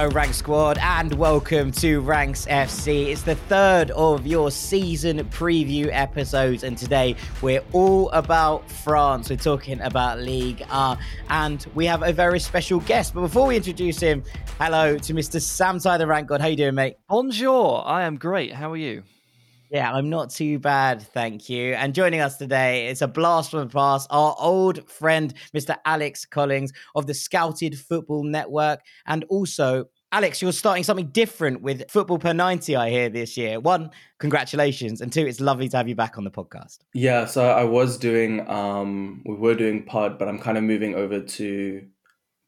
Hello, Rank Squad, and welcome to Ranks FC. It's the third of your season preview episodes, and today we're all about France. We're talking about Ligue 1, and we have a very special guest. But before we introduce him, hello to Mr. Sam Ty, the Rank God. How you doing, mate? Bonjour, I am great. How are you? Yeah, I'm not too bad, thank you. And joining us today, it's a blast from the past, our old friend, Mr. Alex Collings of the Scouted Football Network. And also, Alex, you're starting something different with Football Per 90, I hear, this year. One, congratulations. And two, it's lovely to have you back on the podcast. Yeah, so I was doing, um, we were doing pod, but I'm kind of moving over to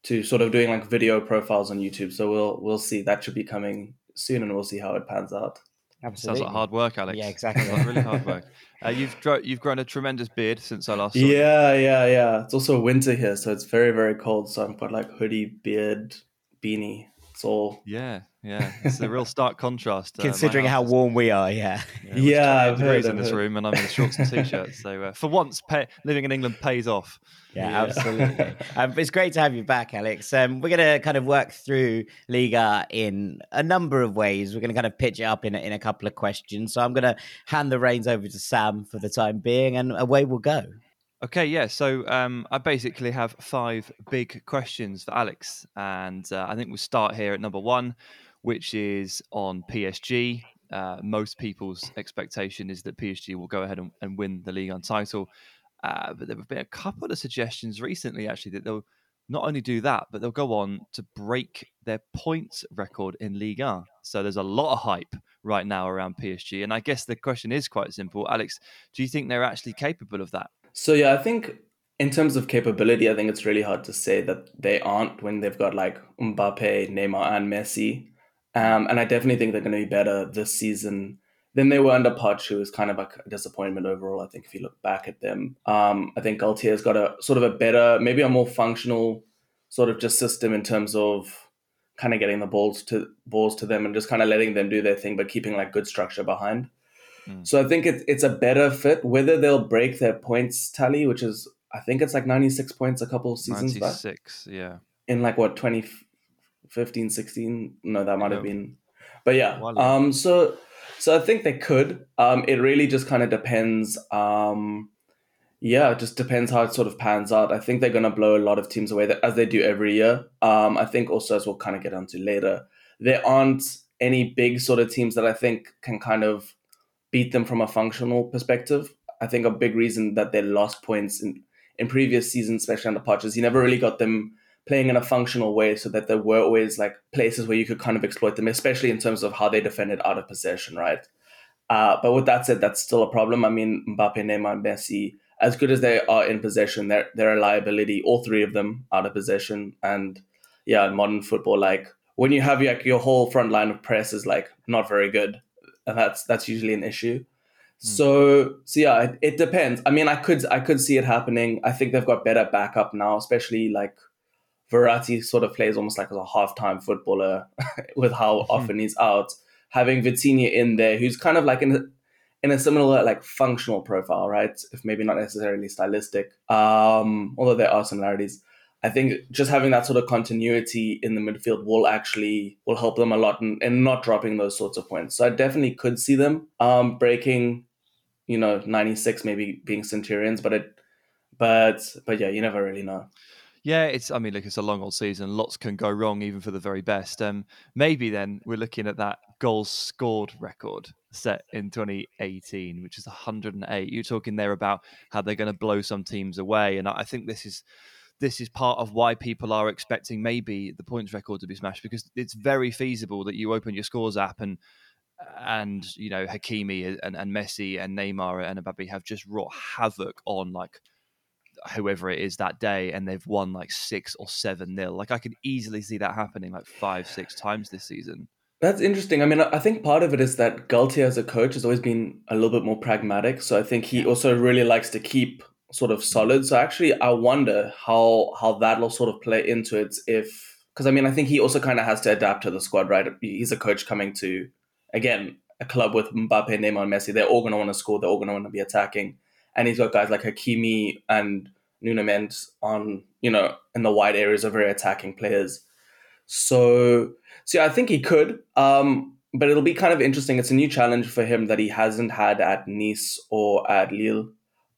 to sort of doing like video profiles on YouTube. So we'll we'll see. That should be coming soon, and we'll see how it pans out. Absolutely. Sounds like hard work, Alex. Yeah, exactly. Sounds like really hard work. Uh, you've gro- you've grown a tremendous beard since I last saw you. Yeah, yeah, yeah. It's also winter here, so it's very, very cold. So I've got like hoodie, beard, beanie. It's all. Yeah, yeah. It's a real stark contrast. Uh, Considering how warm we are, yeah. yeah, Yeah, it's 28 I've degrees heard, in this heard. room, and I'm in shorts and t-shirts. So uh, for once, pay- living in England pays off. Yeah, Yeah. absolutely. um, it's great to have you back, Alex. Um, we're going to kind of work through Liga in a number of ways. We're going to kind of pitch it up in, a- in a couple of questions. So I'm going to hand the reins over to Sam for the time being, and away we'll go. Okay, yeah. So um, I basically have five big questions for Alex, and uh, I think we'll start here at number one, which is on PSG. Uh, most people's expectation is that PSG will go ahead and, and win the league on title, uh, but there have been a couple of suggestions recently, actually, that they'll not only do that, but they'll go on to break their points record in Ligue 1. So there's a lot of hype right now around PSG, and I guess the question is quite simple, Alex. Do you think they're actually capable of that? So yeah, I think in terms of capability, I think it's really hard to say that they aren't when they've got like Mbappe, Neymar, and Messi. Um, and I definitely think they're going to be better this season than they were under Poch, who was kind of like a disappointment overall. I think if you look back at them, um, I think Galtier's got a sort of a better, maybe a more functional sort of just system in terms of kind of getting the balls to balls to them and just kind of letting them do their thing, but keeping like good structure behind. Mm. So I think it's it's a better fit. Whether they'll break their points tally, which is I think it's like 96 points a couple of seasons back 96, yeah. in like what 2015 16 no that might have been but yeah um so so i think they could um it really just kind of depends um yeah it just depends how it sort of pans out. I think they're going to blow a lot of teams away as they do every year. Um i think also as we'll kind of get onto later there aren't any big sort of teams that i think can kind of beat them from a functional perspective. I think a big reason that they lost points in in previous seasons especially under Poch, is he never really got them playing in a functional way so that there were always like places where you could kind of exploit them, especially in terms of how they defended out of possession, right? Uh, but with that said, that's still a problem. I mean, Mbappe, Neymar, Messi, as good as they are in possession, they're, they're a liability, all three of them out of possession. And yeah, in modern football, like when you have like your whole front line of press is like not very good. And that's that's usually an issue. So so yeah, it, it depends. I mean, I could I could see it happening. I think they've got better backup now, especially like Verratti sort of plays almost like as a half-time footballer with how often he's out. Having Vitinha in there, who's kind of like in a, in a similar like functional profile, right? If maybe not necessarily stylistic, um, although there are similarities. I think just having that sort of continuity in the midfield will actually will help them a lot in, in not dropping those sorts of points. So I definitely could see them um, breaking, you know, ninety six maybe being Centurions, but it, but but yeah, you never really know. Yeah, it's. I mean, look, it's a long old season. Lots can go wrong, even for the very best. Um, maybe then we're looking at that goals scored record set in 2018, which is 108. You're talking there about how they're going to blow some teams away, and I think this is this is part of why people are expecting maybe the points record to be smashed because it's very feasible that you open your scores app and and you know Hakimi and, and Messi and Neymar and Mbappe have just wrought havoc on like whoever it is that day and they've won like six or seven nil. Like I could easily see that happening like five, six times this season. That's interesting. I mean, I think part of it is that Galtier as a coach has always been a little bit more pragmatic. So I think he also really likes to keep sort of solid. So actually, I wonder how how that'll sort of play into it if because I mean, I think he also kind of has to adapt to the squad, right? He's a coach coming to again a club with Mbappe, Neymar, and Messi. They're all going to want to score. They're all going to want to be attacking, and he's got guys like Hakimi and Nuno Mendes on you know in the wide areas of very attacking players. So, yeah, I think he could. Um, but it'll be kind of interesting. It's a new challenge for him that he hasn't had at Nice or at Lille.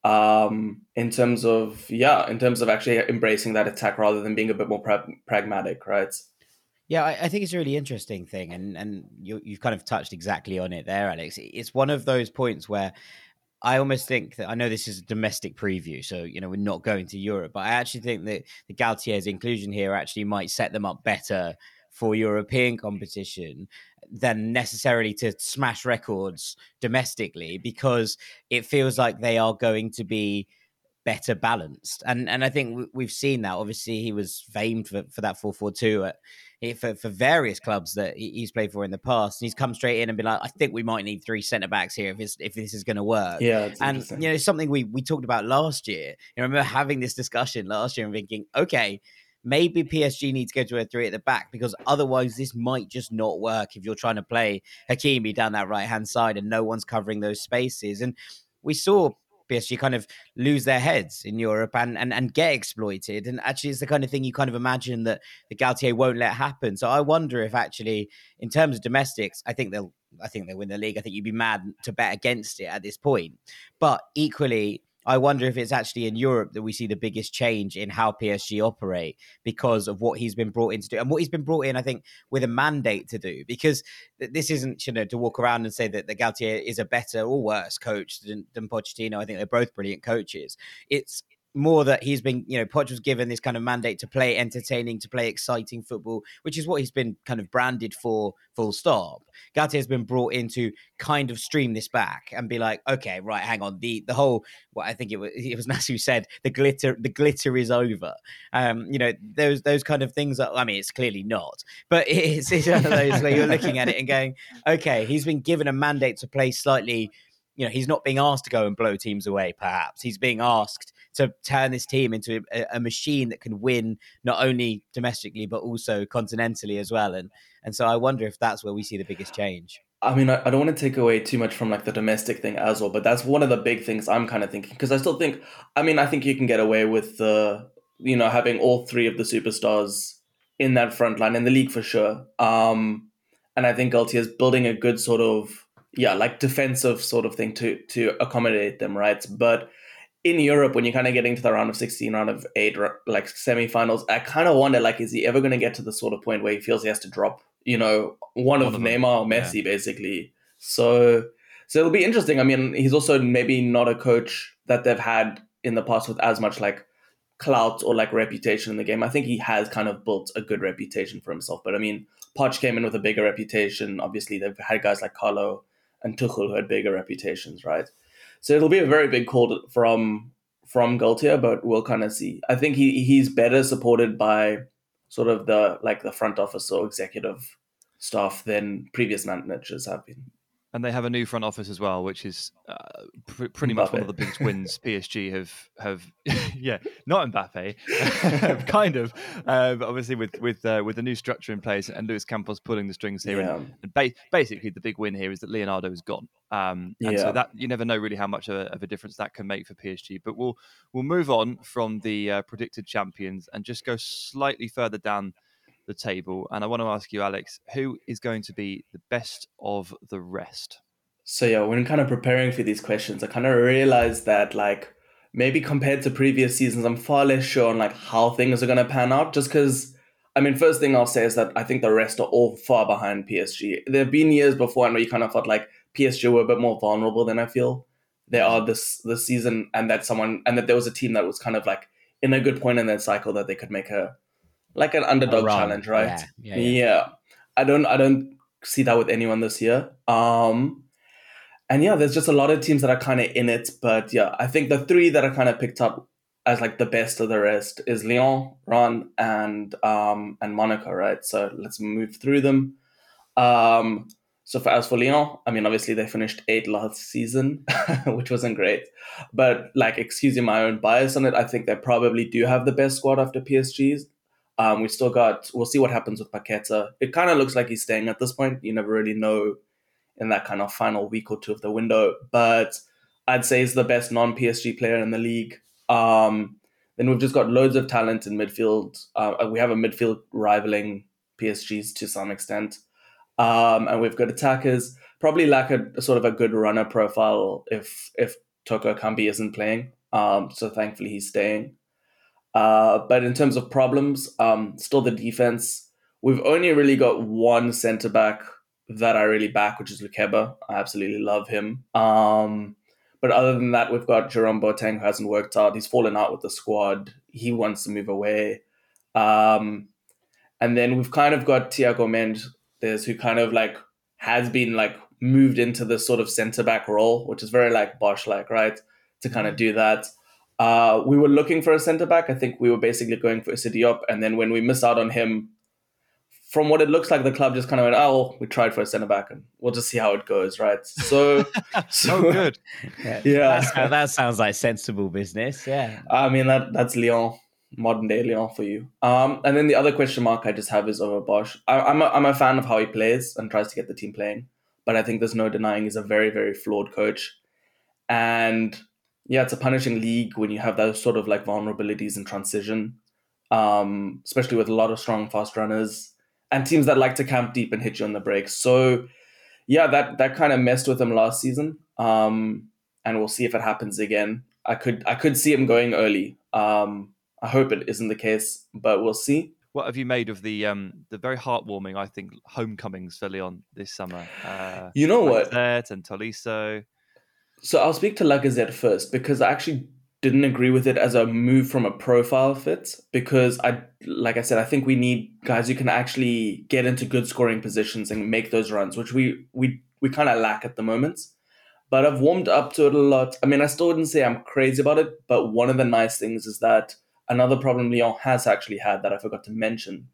Um, in terms of yeah, in terms of actually embracing that attack rather than being a bit more pra- pragmatic, right? Yeah, I, I, think it's a really interesting thing, and and you, you've kind of touched exactly on it there, Alex. It's one of those points where I almost think that I know this is a domestic preview, so you know we're not going to Europe, but I actually think that the Galtier's inclusion here actually might set them up better for European competition than necessarily to smash records domestically because it feels like they are going to be better balanced. And and I think we've seen that. Obviously, he was famed for, for that 4 4 2 at for, for various clubs that he's played for in the past. And he's come straight in and been like, I think we might need three centre backs here if this, if this is going to work. Yeah. And, you know, something we, we talked about last year. I remember having this discussion last year and thinking, okay, maybe PSG needs to go to a three at the back because otherwise this might just not work if you're trying to play Hakimi down that right hand side and no one's covering those spaces. And we saw PSG kind of lose their heads in Europe and, and and get exploited. And actually, it's the kind of thing you kind of imagine that the Galtier won't let happen. So I wonder if actually, in terms of domestics, I think they'll I think they'll win the league. I think you'd be mad to bet against it at this point. But equally, I wonder if it's actually in Europe that we see the biggest change in how PSG operate because of what he's been brought in to do and what he's been brought in, I think, with a mandate to do. Because this isn't, you know, to walk around and say that the Galtier is a better or worse coach than, than Pochettino. I think they're both brilliant coaches. It's more that he's been, you know, Poch was given this kind of mandate to play entertaining, to play exciting football, which is what he's been kind of branded for, full stop. Galtier has been brought in to kind of stream this back and be like, okay, right, hang on, the the whole, what I think it was, it was Nasser said, the glitter, the glitter is over. Um, you know, those those kind of things. Are, I mean, it's clearly not, but it's, it's one of those where you're looking at it and going, okay, he's been given a mandate to play slightly. You know, he's not being asked to go and blow teams away. Perhaps he's being asked to turn this team into a, a, machine that can win not only domestically but also continentally as well. And and so I wonder if that's where we see the biggest change. I mean, I, I don't want to take away too much from like the domestic thing as well, but that's one of the big things I'm kind of thinking because I still think, I mean, I think you can get away with the, you know, having all three of the superstars in that front line in the league for sure. Um, and I think Galtier is building a good sort of, yeah, like defensive sort of thing to to accommodate them, right? But in Europe, when you're kind of getting to the round of 16, round of eight, like semifinals, I kind of wonder, like, is he ever going to get to the sort of point where he feels he has to drop, you know, one, one of, of Neymar or Messi, yeah. basically? So, so it'll be interesting. I mean, he's also maybe not a coach that they've had in the past with as much like clout or like reputation in the game. I think he has kind of built a good reputation for himself. But I mean, Poch came in with a bigger reputation. Obviously, they've had guys like Carlo and Tuchel who had bigger reputations, right? So it'll be a very big call from from Galtier, but we'll kind of see. I think he he's better supported by sort of the like the front office or executive staff than previous managers have been and they have a new front office as well, which is uh, pr- pretty much one of the biggest wins PSG have have. yeah, not Mbappe, kind of, uh, but obviously with with uh, with the new structure in place and Luis Campos pulling the strings here, yeah. and, and ba- basically the big win here is that Leonardo is gone, um, and yeah. so that you never know really how much of a, of a, difference that can make for PSG. But we'll we'll move on from the uh, predicted champions and just go slightly further down the table. And I want to ask you, Alex, who is going to be the best of the rest? So yeah, when kind of preparing for these questions, I kind of realized that like maybe compared to previous seasons, I'm far less sure on like how things are going to pan out. Just because, I mean, first thing I'll say is that I think the rest are all far behind PSG. There have been years before, and we kind of felt like PSG were a bit more vulnerable than I feel they are this this season, and that someone and that there was a team that was kind of like in a good point in their cycle that they could make a like an underdog challenge, right? Yeah. Yeah, yeah. yeah. I don't I don't see that with anyone this year. Um and yeah, there's just a lot of teams that are kind of in it, but yeah, I think the three that are kind of picked up as like the best of the rest is Lyon, Rennes, and um and Monaco, right? So let's move through them. Um, so for, as for Lyon, I mean, obviously they finished eighth last season, which wasn't great. But like, excusing my own bias on it, I think they probably do have the best squad after PSG's. Um, we still got. We'll see what happens with Paqueta. It kind of looks like he's staying at this point. You never really know in that kind of final week or two of the window. But I'd say he's the best non PSG player in the league. Um, then we've just got loads of talent in midfield. Uh, we have a midfield rivaling PSG's to some extent. Um, and we've got attackers. Probably lack a, a, sort of a good runner profile if if Toko Ekambi isn't playing. Um, so thankfully he's staying. Uh, but in terms of problems, um, still the defense. We've only really got one centre back that I really back, which is Lukeba. I absolutely love him. Um, but other than that, we've got Jerome Boateng who hasn't worked out. He's fallen out with the squad. He wants to move away. Um, and then we've kind of got Thiago Mendes, who kind of like has been like moved into this sort of centre back role, which is very like Bosz like, right? To kind of do that. Uh, we were looking for a centre back. I think we were basically going for Issa Diop. And then when we missed out on him, from what it looks like, the club just kind of went, "Oh, well, we tried for a centre back, and we'll just see how it goes." Right? So, so oh, good. Yeah, yeah. that sounds like sensible business. Yeah. I mean that that's Lyon, modern day Lyon for you. Um, and then the other question mark I just have is over Bosz. I, am a, I'm a fan of how he plays and tries to get the team playing, but I think there's no denying he's a very very flawed coach, and yeah, it's a punishing league when you have those sort of like vulnerabilities in transition, um, especially with a lot of strong fast runners and teams that like to camp deep and hit you on the break. So yeah, that that kind of messed with him last season. Um, and we'll see if it happens again. I could I could see him going early. Um, I hope it isn't the case, but we'll see. What have you made of the um, the very heartwarming, I think, homecomings for Lyon this summer? Uh, you know what? and Tolisso. So I'll speak to Lacazette first because I actually didn't agree with it as a move from a profile fit because I like I said I think we need guys who can actually get into good scoring positions and make those runs which we we we kind of lack at the moment. But I've warmed up to it a lot. I mean I still wouldn't say I'm crazy about it but one of the nice things is that another problem Lyon has actually had that I forgot to mention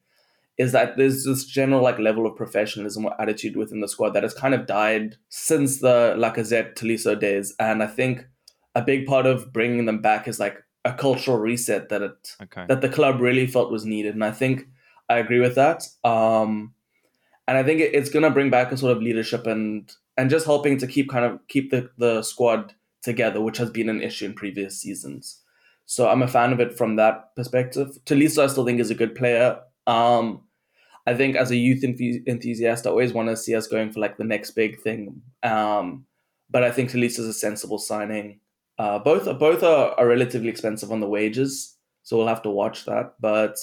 is that there's this general like level of professionalism or attitude within the squad that has kind of died since the Lacazette Tolisso days and I think a big part of bringing them back is like a cultural reset that it okay. that the club really felt was needed, and I think I agree with that. Um, and I think it, it's going to bring back a sort of leadership and and just helping to keep kind of keep the the squad together, which has been an issue in previous seasons. So I'm a fan of it from that perspective. Tolisso, I still think is a good player. Um, I think as a youth enthusiast, I always want to see us going for like the next big thing. Um, but I think Tolisso is a sensible signing. Uh, both both are, are relatively expensive on the wages, so we'll have to watch that. But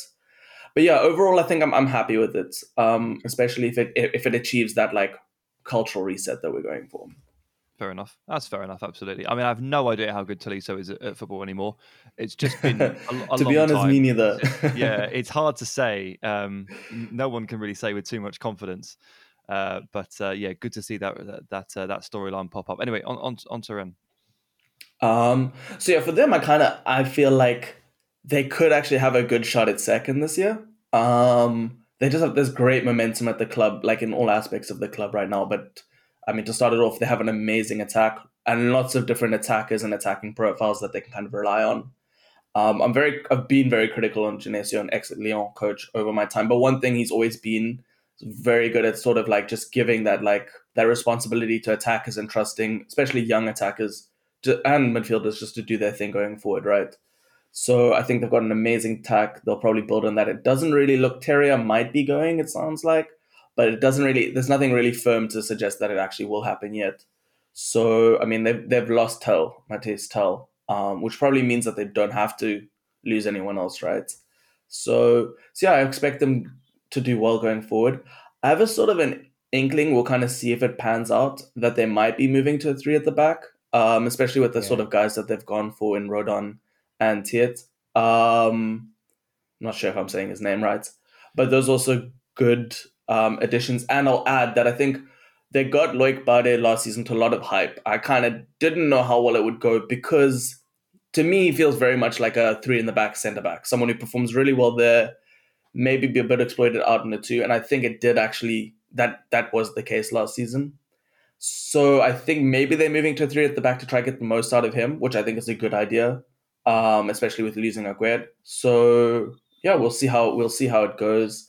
but yeah, overall, I think I'm I'm happy with it, um, especially if it if it achieves that like cultural reset that we're going for. Fair enough. That's fair enough. Absolutely. I mean, I have no idea how good Tolisso is at, at football anymore. It's just been a, a to be honest, time. me neither. yeah, it's hard to say. Um, no one can really say with too much confidence. Uh, but uh, yeah, good to see that that that, uh, that storyline pop up. Anyway, on on, on to Rennes. Um, so yeah, for them, I kind of I feel like they could actually have a good shot at second this year. Um, they just have this great momentum at the club, like in all aspects of the club right now. But I mean, to start it off, they have an amazing attack and lots of different attackers and attacking profiles that they can kind of rely on. Um, I'm very, I've been very critical on Genesio, and ex Lyon coach, over my time. But one thing he's always been very good at, sort of like just giving that like that responsibility to attackers and trusting, especially young attackers, to, and midfielders just to do their thing going forward, right? So I think they've got an amazing tack. They'll probably build on that. It doesn't really look Terrier might be going. It sounds like, but it doesn't really. There's nothing really firm to suggest that it actually will happen yet. So I mean, they've they've lost Tel, Mathys Tel, um, which probably means that they don't have to lose anyone else, right? So so yeah, I expect them to do well going forward. I have a sort of an inkling. We'll kind of see if it pans out that they might be moving to a three at the back um, especially with the yeah. sort of guys that they've gone for in Rodon and Theate. Um, not sure if I'm saying his name right, but those also good um, additions. And I'll add that I think they got Loic Bade last season to a lot of hype. I kind of didn't know how well it would go because to me, he feels very much like a three in the back centre back, someone who performs really well there, maybe be a bit exploited out in the two. And I think it did actually that that was the case last season. So I think maybe they're moving to three at the back to try to get the most out of him, which I think is a good idea, um, especially with losing Aguerd. So yeah, we'll see how we'll see how it goes.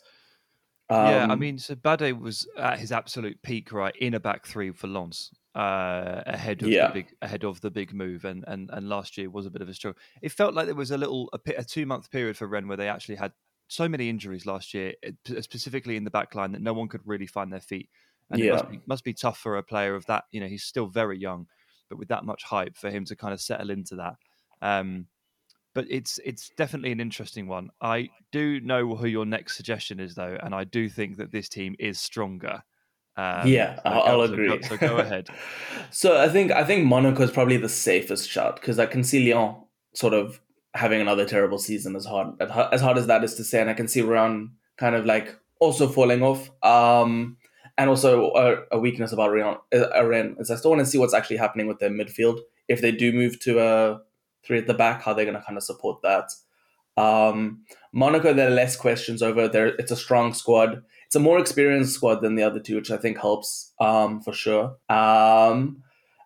Um, yeah, I um, mean, so Bade was at his absolute peak, right, in a back three for Lens, uh, ahead of yeah. the big ahead of the big move, and, and and last year was a bit of a struggle. It felt like there was a little a, a two month period for Rennes where they actually had so many injuries last year, specifically in the back line, that no one could really find their feet. And yeah. it must be, must be tough for a player of that. You know, he's still very young, but with that much hype for him to kind of settle into that. Um, but it's it's definitely an interesting one. I do know who your next suggestion is, though, and I do think that this team is stronger. Um, yeah, so I'll, agree. So go ahead. so I think I think Monaco is probably the safest shot because I can see Lyon sort of having another terrible season as hard as hard as that is to say, and I can see Rouen kind of like also falling off. Um, and also a, a weakness about Rennes is I still want to see what's actually happening with their midfield. If they do move to a three at the back, how they're going to kind of support that. Um, Monaco, there are less questions over. There, it's a strong squad. It's a more experienced squad than the other two, which I think helps um, for sure. Um,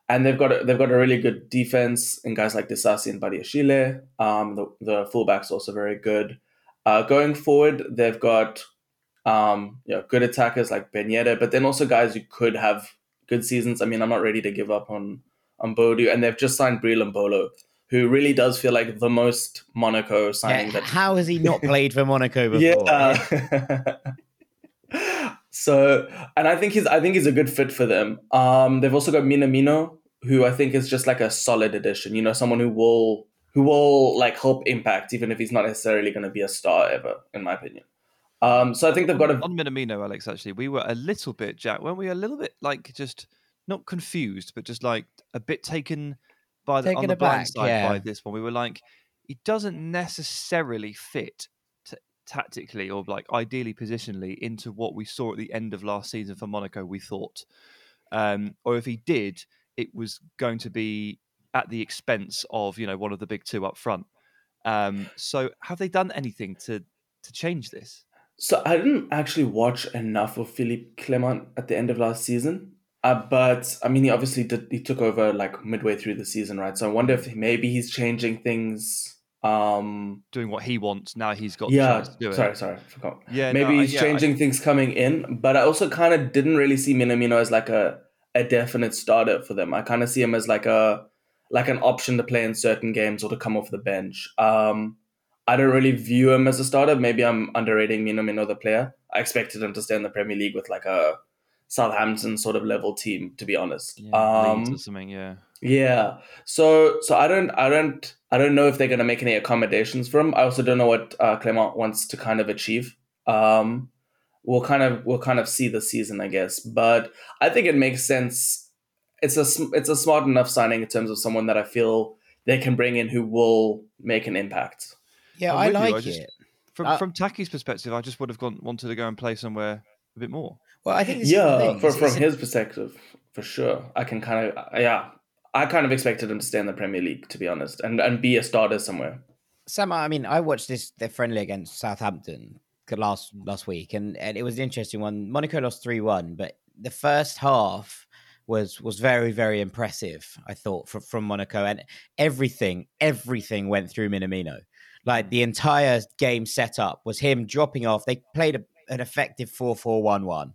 and they've got a, they've got a really good defense in guys like Disasi and Badiashile. Um, the the fullbacks also very good. Uh, going forward, they've got um, you know, good attackers like Ben Yedder, but then also guys who could have good seasons. I mean, I'm not ready to give up on on Boadu, and they've just signed Breel Embolo, who really does feel like the most Monaco signing. Yeah, that how has he not played for Monaco before? Yeah. so, and I think he's I think he's a good fit for them. Um, they've also got Minamino, who I think is just like a solid addition. You know, someone who will who will like help impact, even if he's not necessarily going to be a star ever, in my opinion. Um, so I think they've got a on Minamino, Alex. Actually, we were a little bit, Jack, weren't we? A little bit like just not confused, but just like a bit taken by the taken on the blind side yeah. by this one. We were like, he doesn't necessarily fit t- tactically or like ideally positionally into what we saw at the end of last season for Monaco. We thought, um, or if he did, it was going to be at the expense of you know one of the big two up front. Um, so have they done anything to to change this? So I didn't actually watch enough of Philippe Clement at the end of last season. Uh, but I mean, he obviously did. He took over like midway through the season, right? So I wonder if maybe he's changing things, um, doing what he wants. Now he's got yeah. sorry, sorry, I forgot. Yeah, maybe no, he's yeah, changing I... things coming in. But I also kind of didn't really see Minamino as like a a definite starter for them. I kind of see him as like a like an option to play in certain games or to come off the bench. Um, I don't really view him as a starter. Maybe I'm underrating Minamino, the player. I expected him to stay in the Premier League with like a Southampton sort of level team, to be honest. Yeah, um, something, yeah. Yeah. So so I don't I don't I don't know if they're gonna make any accommodations for him. I also don't know what uh, Clement wants to kind of achieve. Um, we'll kind of we'll kind of see the season, I guess. But I think it makes sense. It's a it's a smart enough signing in terms of someone that I feel they can bring in who will make an impact. Yeah, i like I just, it. From uh, from Taki's perspective, I just would have gone wanted to go and play somewhere a bit more. Well, I think yeah, for, from his perspective, for sure, I can kind of uh, yeah, I kind of expected him to stay in the Premier League, to be honest, and and be a starter somewhere. Sam, I mean, I watched this their friendly against Southampton last last week, and, and it was an interesting one. Monaco lost three one, but the first half was was very very impressive. I thought from from Monaco, and everything everything went through Minamino. Like the entire game setup was him dropping off. They played a, an effective 4 4 1 1.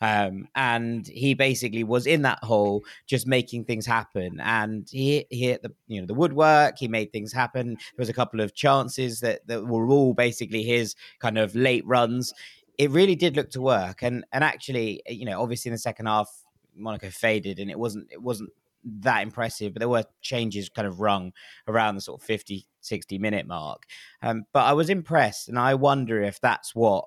Um, and he basically was in that hole, just making things happen. And he, he hit the you know the woodwork. He made things happen. There was a couple of chances that, that were all basically his kind of late runs. It really did look to work. And and actually, you know, obviously in the second half, Monaco faded, and it wasn't it wasn't that impressive, but there were changes kind of rung around the sort of 50, 60 minute mark. Um, but I was impressed, and I wonder if that's what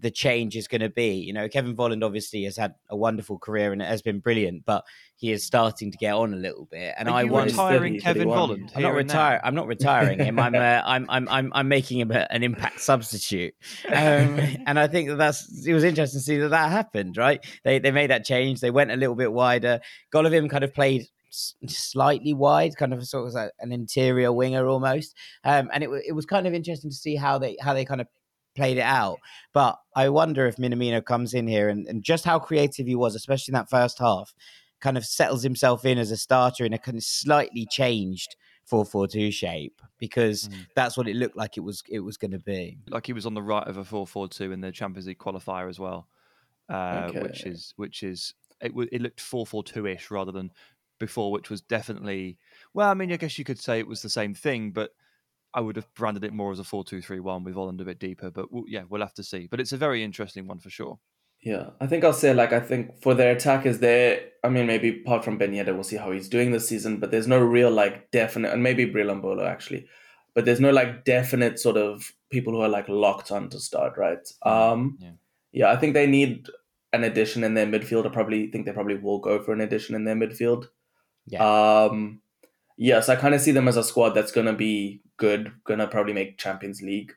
the change is going to be. You know, Kevin Volland obviously has had a wonderful career and it has been brilliant, but he is starting to get on a little bit. And I want retiring Kevin Volland. I'm not retiring. I'm not retiring him. I'm, uh, I'm, I'm, I'm, I'm making him a, an impact substitute. Um, and I think that that's it was interesting to see that that happened. Right? They they made that change. They went a little bit wider. Golovin kind of played slightly wide, kind of sort of like an interior winger almost. Um, and it, it was kind of interesting to see how they how they kind of played it out. But I wonder if Minamino comes in here and, and just how creative he was, especially in that first half, kind of settles himself in as a starter in a kind of slightly changed 4-4-2 shape because mm. that's what it looked like it was it was going to be. Like he was on the right of a 4-4-2 in the Champions League qualifier as well, uh, okay. which is which is it, it looked 4-4-2 ish rather than before, which was definitely well. I mean, I guess you could say it was the same thing, but I would have branded it more as a 4-2-3-1 with Volland a bit deeper. But we'll, yeah, we'll have to see. But it's a very interesting one for sure. Yeah, I think I'll say like I think for their attack is there. I mean, maybe apart from Ben Yedder, we'll see how he's doing this season. But there's no real like definite, and maybe Breel Embolo actually, but there's no like definite sort of people who are like locked on to start, right? Um, yeah. yeah, I think they need an addition in their midfield. I probably think they probably will go for an addition in their midfield. Yeah. Um, yes, I kind of see them as a squad that's gonna be good, gonna probably make Champions League.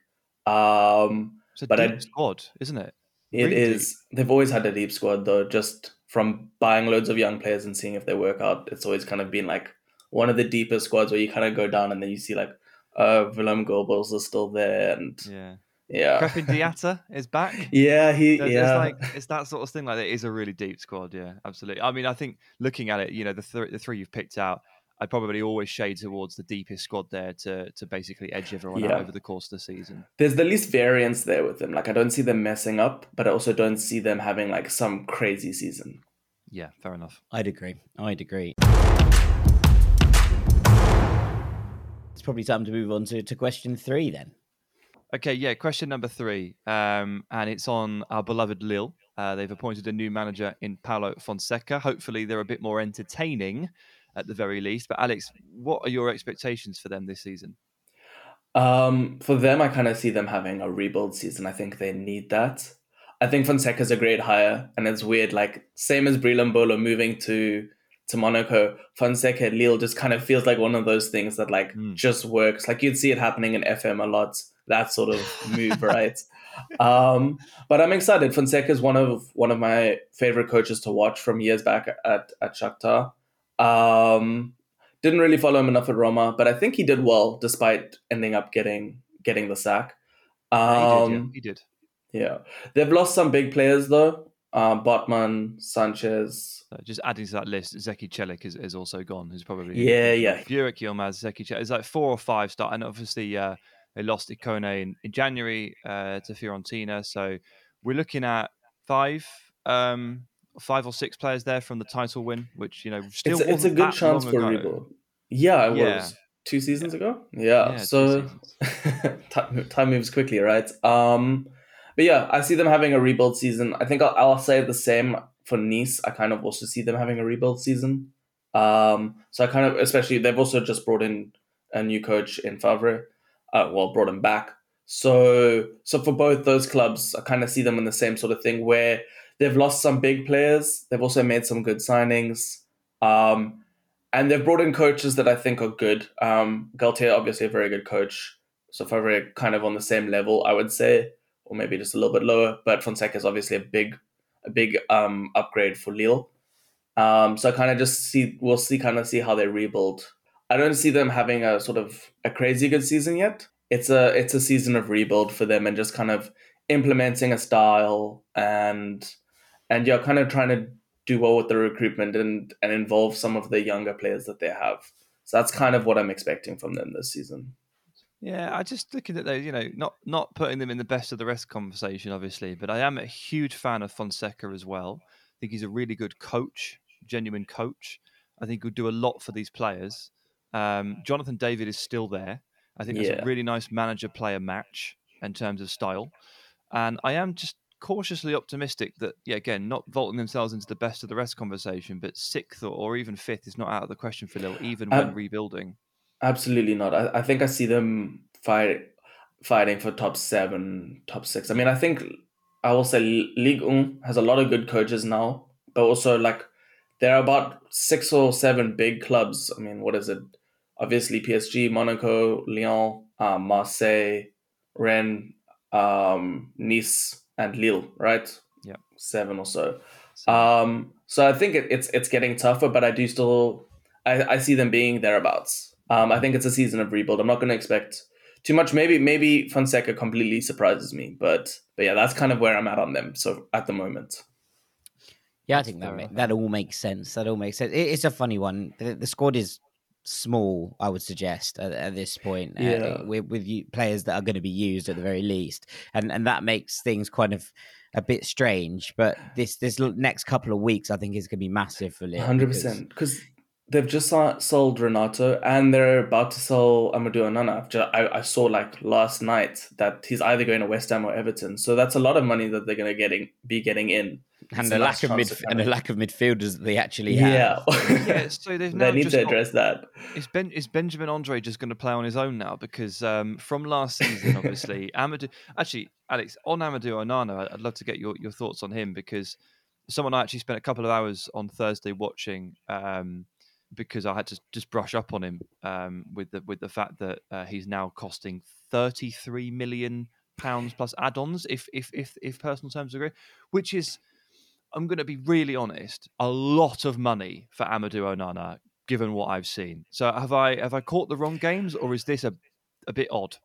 Um, it's a but deep I, squad, isn't it? It really is. Deep. They've always had a deep squad though. Just from buying loads of young players and seeing if they work out, it's always kind of been like one of the deepest squads where you kind of go down and then you see like, uh, Willem Geubbels is still there, and yeah. Yeah, Krépin Diatta is back. Yeah, he. Yeah, like it's that sort of thing. Like it is a really deep squad. Yeah, absolutely. I mean, I think looking at it, you know, the th- the three you've picked out, I'd probably always shade towards the deepest squad there to to basically edge everyone yeah. out over the course of the season. There's the least variance there with them. Like I don't see them messing up, but I also don't see them having like some crazy season. Yeah, fair enough. I'd agree. I'd agree. It's probably time to move on to, to question three then. Okay, yeah, question number three. Um, and it's on our beloved Lille. Uh, they've appointed a new manager in Paulo Fonseca. Hopefully, they're a bit more entertaining at the very least. But Alex, what are your expectations for them this season? Um, for them, I kind of see them having a rebuild season. I think they need that. I think Fonseca's a great hire, and it's weird. Like same as Breel Embolo moving to to Monaco, Fonseca at Lille just kind of feels like one of those things that like mm. just works. Like you'd see it happening in FM a lot. That sort of move, right? Um, but I'm excited. Fonseca is one of one of my favorite coaches to watch from years back at at Shakhtar. Um, didn't really follow him enough at Roma, but I think he did well despite ending up getting getting the sack. Um, he, did, yeah. he did. Yeah, they've lost some big players though. Um, Botman, Sanchez. Uh, just adding to that list, Zeki Celik is, is also gone. Who's probably yeah, yeah. Burak Yilmaz, Zeki Celik. It's like four or five start, and obviously uh, they lost Ikone in, in January uh, to Fiorentina. So we're looking at five um, five or six players there from the title win, which you know still it's, it's a good chance for Rebo. Yeah, it yeah. was two seasons yeah. ago. Yeah, yeah so time, moves quickly, right? Um, but yeah, I see them having a rebuild season. I think I'll, I'll say the same for Nice. I kind of also see them having a rebuild season. Um, so I kind of, especially they've also just brought in a new coach in Favre. Uh, well, brought him back. So, so for both those clubs, I kind of see them in the same sort of thing where They've lost some big players. They've also made some good signings. Um, and they've brought in coaches that I think are good. Um, Galtier, obviously, a very good coach. So Favre kind of on the same level, I would say, or maybe just a little bit lower. But Fonseca is obviously a big, a big um, upgrade for Lille. Um, so I kind of just see, we'll see, kind of see how they rebuild. I don't see them having a sort of a crazy good season yet. It's a, it's a season of rebuild for them and just kind of implementing a style and and you're kind of trying to do well with the recruitment and and involve some of the younger players that they have. So that's kind of what I'm expecting from them this season. Yeah, I just looking at those, you know, not not putting them in the best of the rest conversation, obviously, but I am a huge fan of Fonseca as well. I think he's a really good coach, genuine coach. I think he'll do a lot for these players. Um, Jonathan David is still there. I think that's yeah. a really nice manager-player match in terms of style, and I am just cautiously optimistic that, yeah, again, not vaulting themselves into the best of the rest conversation, but sixth or, or even fifth is not out of the question for Lille, even when um, rebuilding. Absolutely not. I, I think I see them fight, fighting for top seven, top six. I mean, I think I will say Ligue 1 has a lot of good coaches now, but also like there are about six or seven big clubs. I mean, what is it? Obviously, PSG, Monaco, Lyon, um, Marseille, Rennes, um, Nice, and Lille, right? Yeah, seven or so. Um, so I think it, it's it's getting tougher, but I do still I, I see them being thereabouts. Um, I think it's a season of rebuild. I'm not going to expect too much. Maybe maybe Fonseca completely surprises me, but but yeah, that's kind of where I'm at on them. So at the moment. Yeah, I think that that all makes sense. That all makes sense. It, it's a funny one. The, the squad is small, I would suggest at, at this point. Uh, Yeah. with with you, players that are going to be used at the very least, and and that makes things kind of a bit strange. But this this next couple of weeks, I think, is going to be massive for Lille. Hundred percent, because they've just sold Renato and they're about to sell Amadou Onana. I, I saw like last night that he's either going to West Ham or Everton. So that's a lot of money that they're going to getting be getting in. And the a lack of chance mid and the lack of midfielders that they actually have. Yeah, Yeah, so they've now they need just to got- address that. Is Ben is Benjamin Andre just going to play on his own now? Because um, from last season, obviously, Amadou. Actually, Alex on Amadou Onana, I- I'd love to get your, your thoughts on him because someone I actually spent a couple of hours on Thursday watching um, because I had to just brush up on him um, with the with the fact that uh, he's now costing thirty three million pounds plus add-ons if if if if personal terms agree, which is. I'm going to be really honest. A lot of money for Amadou Onana, given what I've seen. So have I have I caught the wrong games, or is this a a bit odd?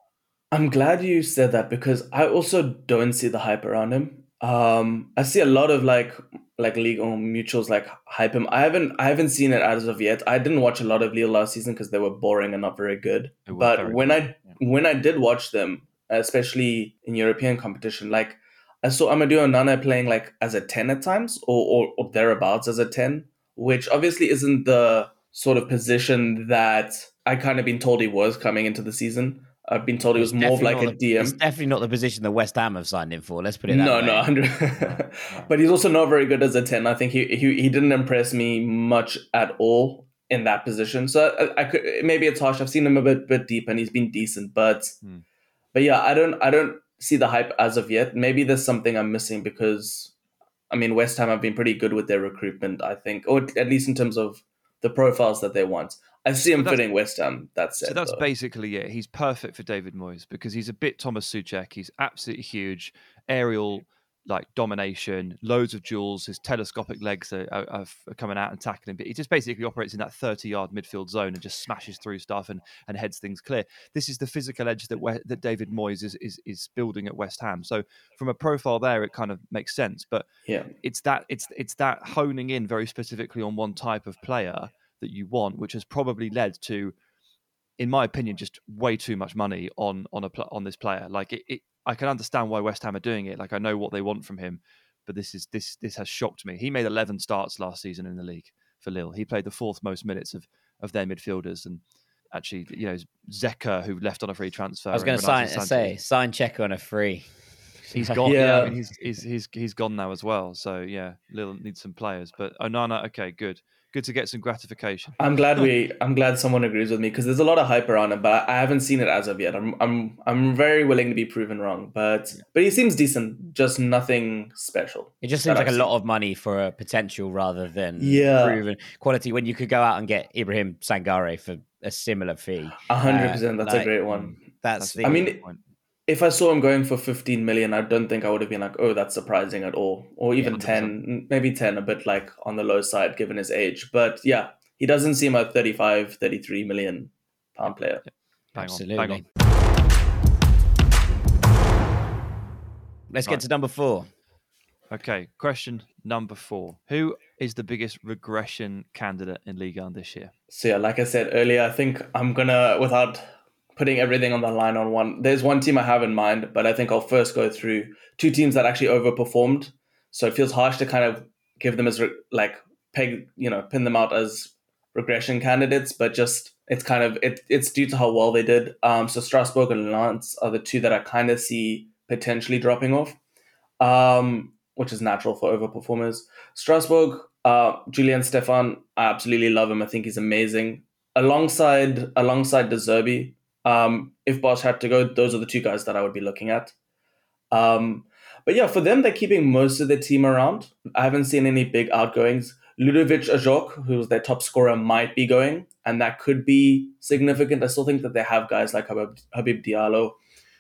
I'm glad you said that because I also don't see the hype around him. Um, I see a lot of like like league or mutuals like hype him. I haven't I haven't seen it as of yet. I didn't watch a lot of Lille last season because they were boring and not very good. But very when good, I when I did watch them, especially in European competition, like I saw Amadou Onana playing like as a ten at times or, or or thereabouts as a ten, which obviously isn't the sort of position that I kind of been told he was coming into the season. I've been told he was more of like a the- It's DM. definitely not the position that West Ham have signed him for. Let's put it that No, way. no, 100. but he's also not very good as a 10. I think he, he, he didn't impress me much at all in that position. So I, I could maybe it's harsh. I've seen him a bit bit deep and he's been decent, but Hmm. but yeah, I don't I don't see the hype as of yet. Maybe there's something I'm missing because I mean West Ham have been pretty good with their recruitment, I think, or at least in terms of the profiles that they want. I see him that's- fitting West Ham. That's it. So that's though. basically it. He's perfect for David Moyes because he's a bit Tomas Soucek. He's absolutely huge, aerial like domination, loads of jewels. His telescopic legs are, are, are coming out and tackling. But he just basically operates in that thirty-yard midfield zone and just smashes through stuff and, and heads things clear. This is the physical edge that we- that David Moyes is, is is building at West Ham. So from a profile there, it kind of makes sense. But Yeah. it's that it's it's that honing in very specifically on one type of player that you want, which has probably led to, in my opinion, just way too much money on on a on this player. Like it, it, I can understand why West Ham are doing it. Like I know what they want from him, but this is this this has shocked me. He made 11 starts last season in the league for Lille. He played the fourth most minutes of of their midfielders, and actually, you know, Xeka who left on a free transfer. I was going to sign, say sign Xeka on a free. He's gone. Yeah, Yeah. I mean, he's, he's he's he's gone now as well. So yeah, Lille needs some players. But Onana, okay, good, good to get some gratification. I'm glad we. I'm glad someone agrees with me because there's a lot of hype around him, but I haven't seen it as of yet. I'm. I'm. I'm very willing to be proven wrong, but but he seems decent. Just nothing special. It just that seems like a I've lot of money for a potential rather than Yeah. proven quality. When you could go out and get Ibrahim Sangare for a similar fee. A hundred Uh, percent. That's like, a great one. That's, the. I mean, point. If I saw him going for 15 million, I don't think I would have been like, oh, that's surprising at all, or even 100%. 10, maybe 10, a bit like on the low side given his age. But yeah, he doesn't seem a 35, 33 million pound player. Bang absolutely. on, bang on. Let's Right. get to number four. Okay, question number four: Who is the biggest regression candidate in Ligue 1 this year? So yeah, like I said earlier, I think I'm gonna without putting everything on the line on one. There's one team I have in mind, but I think I'll first go through two teams that actually overperformed. So it feels harsh to kind of give them as re- like peg, you know, pin them out as regression candidates, but just it's kind of it, it's due to how well they did. Um, so Strasbourg and Lens are the two that I kind of see potentially dropping off, um, which is natural for overperformers. Strasbourg, uh, Julien Stéphan, I absolutely love him. I think he's amazing. Alongside alongside De Zerbi, um, if Bosz had to go, those are the two guys that I would be looking at. Um, but yeah, for them, they're keeping most of the team around. I haven't seen any big outgoings. Ludovic Ajorque, who's their top scorer, might be going, and that could be significant. I still think that they have guys like Habib, Habib Diallo,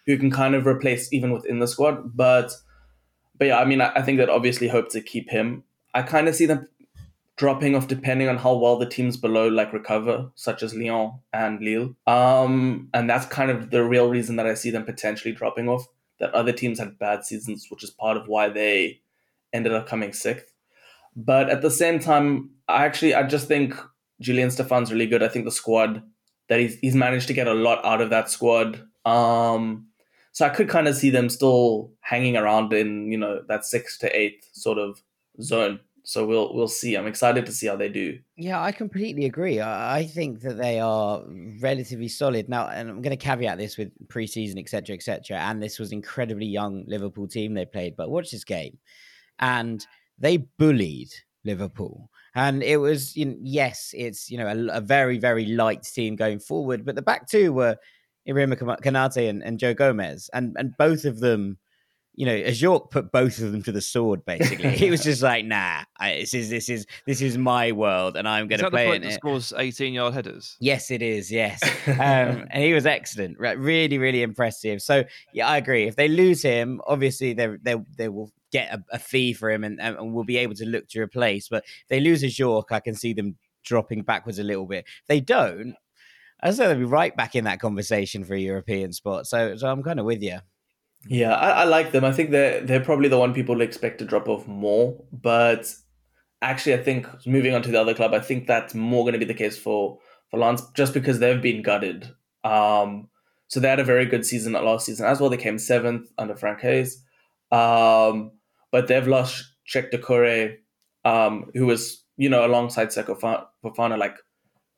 who can kind of replace even within the squad. But but yeah, I mean, I, I think that obviously hope to keep him. I kind of see them dropping off depending on how well the teams below like recover, such as Lyon and Lille. Um, and that's kind of the real reason that I see them potentially dropping off. That other teams had bad seasons, which is part of why they ended up coming sixth. But at the same time, I actually I just think Julien Stéphan's really good. I think the squad that he's he's managed to get a lot out of that squad. Um, so I could kind of see them still hanging around in you know that sixth to eighth sort of zone. So we'll we'll see. I'm excited to see how they do. Yeah, I completely agree. I, think that they are relatively solid now, and I'm going to caveat this with preseason, etc., etc. And this was incredibly young Liverpool team they played, but watch this game, and they bullied Liverpool. And it was, you know, yes, it's you know a, a, very very light team going forward, but the back two were Ibrahima Konate and, and Joe Gomez, and and both of them, you know, Ajorque put both of them to the sword. Basically, he was just like, "Nah, I, this is this is this is my world, and I'm going to play the in that it." Scores 18 yard headers. Yes, it is. Yes, um, and he was excellent. Really, really impressive. So yeah, I agree. If they lose him, obviously they they they will get a, a fee for him and, and we'll be able to look to replace. But they lose Ajorque, I can see them dropping backwards a little bit. If they don't, I say they'll be right back in that conversation for a European spot. So, so I'm kind of with you. Yeah, I, I like them. I think they're they're probably the one people expect to drop off more. But actually, I think moving on to the other club, I think that's more going to be the case for for Lens, just because they've been gutted. Um, so they had a very good season last season as well. They came seventh under Franck Haise. Um, but they've lost Cheick Doucouré, um, who was, you know, alongside Seko Fofana, like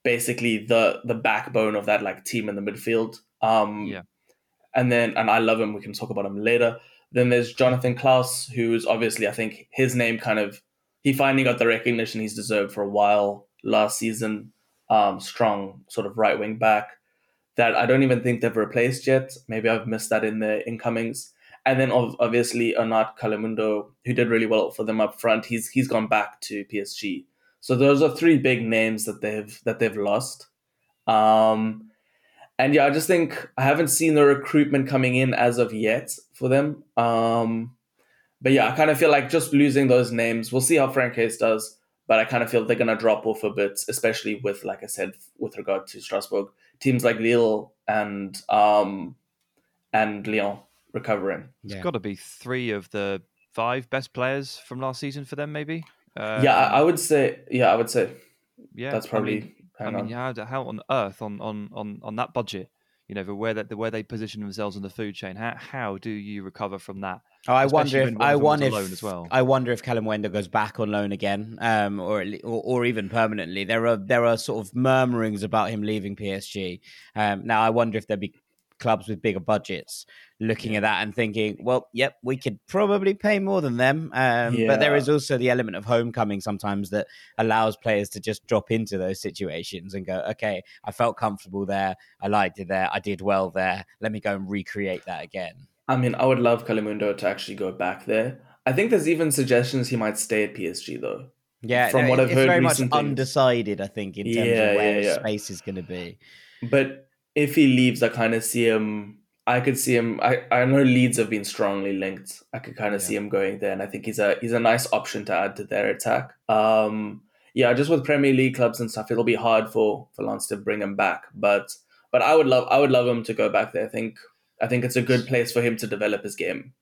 basically the the backbone of that like team in the midfield. Um, yeah. And then, and I love him. We can talk about him later. Then there's Jonathan Clauss, who's obviously, I think his name kind of, he finally got the recognition he's deserved for a while last season. Um, strong sort of right wing back that I don't even think they've replaced yet. Maybe I've missed that in the incomings and then obviously Arnaud Kalimuendo, who did really well for them up front, he's he's gone back to PSG. So those are three big names that they've that they've lost. Um, and yeah, I just think I haven't seen the recruitment coming in as of yet for them. Um, but yeah, I kind of feel like just losing those names. We'll see how Franck Haise does, but I kind of feel they're gonna drop off a bit, especially with like I said, with regard to Strasbourg, teams like Lille and um, and Lyon recovering. It's yeah. got to be three of the five best players from last season for them, maybe. Um, yeah, I, I, would say. Yeah, I would say. Yeah, that's probably. I mean, I mean how, how on earth on, on, on, on that budget, you know, the where that the where they position themselves in the food chain, how how do you recover from that? Oh, I wonder if I wonder if as well. I wonder if Kalimuendo goes back on loan again, um, or, or, or even permanently. There are there are sort of murmurings about him leaving PSG. Um, now I wonder if there'd be clubs with bigger budgets looking at that and thinking, well, yep, we could probably pay more than them. Um, yeah. But there is also the element of homecoming sometimes that allows players to just drop into those situations and go, okay, I felt comfortable there. I liked it there. I did well there. Let me go and recreate that again. I mean, I would love Kalimuendo to actually go back there. I think there's even suggestions he might stay at PSG though. Yeah, from what I've heard, very much undecided. I think in terms yeah, of where yeah. space is going to be. But if he leaves, I kind of see him I could see him. I, I know Leeds have been strongly linked. I could kind of yeah. see him going there, and I think he's a he's a nice option to add to their attack. Um, yeah, just with Premier League clubs and stuff, it'll be hard for for Lens to bring him back. But but I would love I would love him to go back there. I think I think it's a good place for him to develop his game.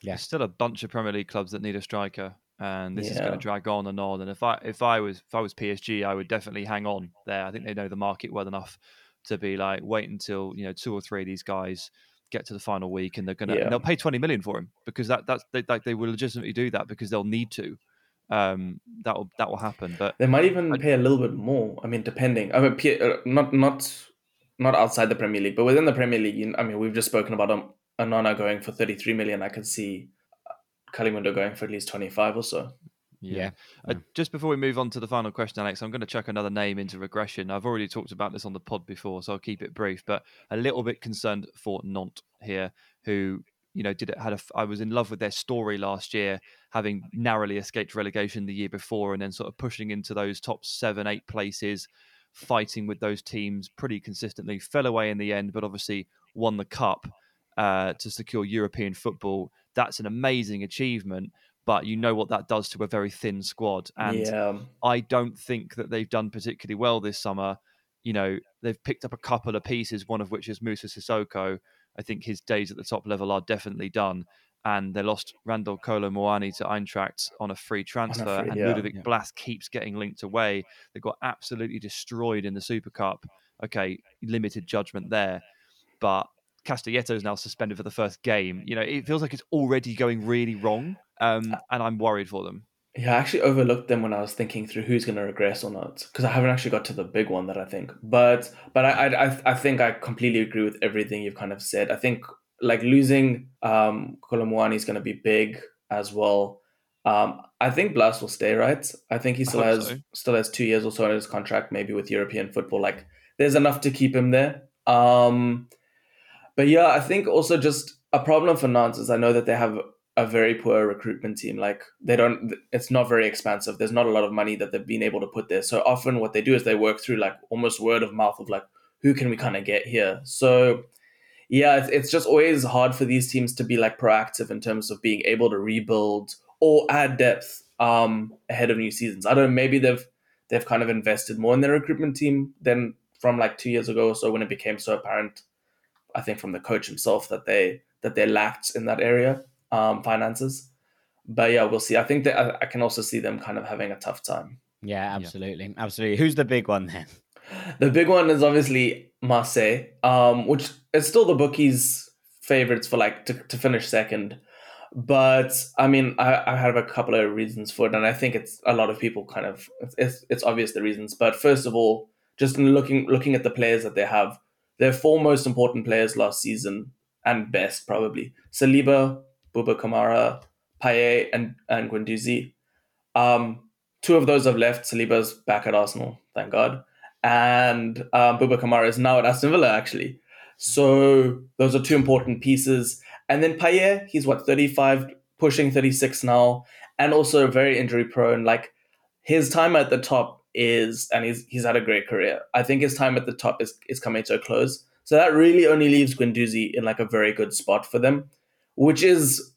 Yeah, There's still a bunch of Premier League clubs that need a striker, and this yeah. is going to drag on and on. And if I if I was if I was PSG, I would definitely hang on there. I think they know the market well enough to be like wait until you know two or three of these guys get to the final week and they're gonna yeah. they'll pay 20 million for him because that that's they, like they will legitimately do that because they'll need to. Um that will that will happen but they might even I, pay a little bit more i mean depending i mean uh, not not not outside the premier league but within the premier league i mean we've just spoken about um, Onana going for 33 million. I could see Kalimuendo going for at least 25 or so yeah. yeah. Uh, just before we move on to the final question, Alex, I'm going to chuck another name into regression. I've already talked about this on the pod before, so I'll keep it brief. But a little bit concerned for Nantes here, who you know did it had a. I was in love with their story last year, having narrowly escaped relegation the year before, and then sort of pushing into those top seven, eight places, fighting with those teams pretty consistently. Fell away in the end, but obviously won the cup uh, to secure European football. That's an amazing achievement but you know what that does to a very thin squad. And yeah. I don't think that they've done particularly well this summer. You know, they've picked up a couple of pieces, one of which is Moussa Sissoko. I think his days at the top level are definitely done. And they lost Randall Kolo Muani to Eintracht on a free transfer. free, and yeah. Ludovic Yeah. Blas keeps getting linked away. They got absolutely destroyed in the Super Cup. Okay, limited judgment there. But Castelletto is now suspended for the first game. You know, it feels like it's already going really wrong. Um, and I'm worried for them. Yeah, I actually overlooked them when I was thinking through who's going to regress or not because I haven't actually got to the big one that I think. But but I I I- I think I completely agree with everything you've kind of said. I think like losing um Kolo Muani is going to be big as well. Um, I think Blas will stay, right? I think he still has so. still has two years or so in his contract, maybe with European football. Like there's enough to keep him there. Um, but yeah, I think also just a problem for Nantes is I know that they have a very poor recruitment team. Like they don't, it's not very expansive. There's not a lot of money that they've been able to put there. So often what they do is they work through like almost word of mouth of like, who can we kind of get here? So yeah, it's, it's just always hard for these teams to be like proactive in terms of being able to rebuild or add depth um, ahead of new seasons. I don't know, maybe they've they've kind of invested more in their recruitment team than from like two years ago or so when it became so apparent. I think from the coach himself that they that they lacked in that area um, finances. But yeah, we'll see. I think that I, I can also see them kind of having a tough time. Yeah, absolutely, absolutely. Who's the big one then? The big one is obviously Marseille, um, which is still the bookies' favorites for like to, to finish second. But I mean, I, I have a couple of reasons for it, and I think it's a lot of people kind of it's, it's, it's obvious the reasons. But first of all, just in looking looking at the players that they have, their four most important players last season and best probably Saliba, Buba Kamara, Payet, and and Guendouzi. Um, two of those have left. Saliba's back at Arsenal, thank God and um, Buba Kamara is now at Aston Villa, actually. So those are two important pieces. And then Payet, he's what, 35, pushing 36 now, and also very injury prone. Like his time at the top is, and he's he's had a great career. I think his time at the top is, is coming to a close. So that really only leaves Guendouzi in like a very good spot for them, which is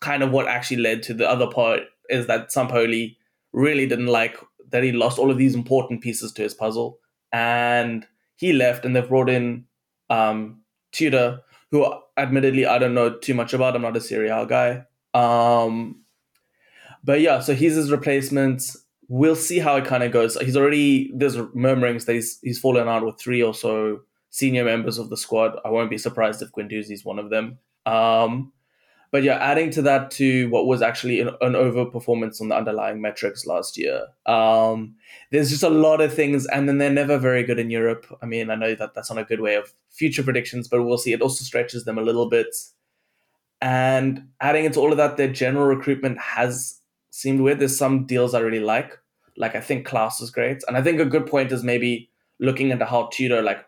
kind of what actually led to the other part is that Sampaoli really didn't like that he lost all of these important pieces to his puzzle and he left and they've brought in um, Tudor, who admittedly I don't know too much about. I'm not a Serie A guy. Um, but yeah, so he's his replacement. We'll see how it kind of goes. He's already there's murmurings that he's he's fallen out with three or so senior members of the squad. I won't be surprised if Guendouzi is one of them. Um, but yeah, adding to that to what was actually an, an overperformance on the underlying metrics last year. Um, there's just a lot of things, and then they're never very good in Europe. I mean, I know that that's not a good way of future predictions, but we'll see. It also stretches them a little bit. And adding into all of that, their general recruitment has seemed weird. There's some deals I really like. Like I think Clauss is great, and I think a good point is maybe looking into how Tudor like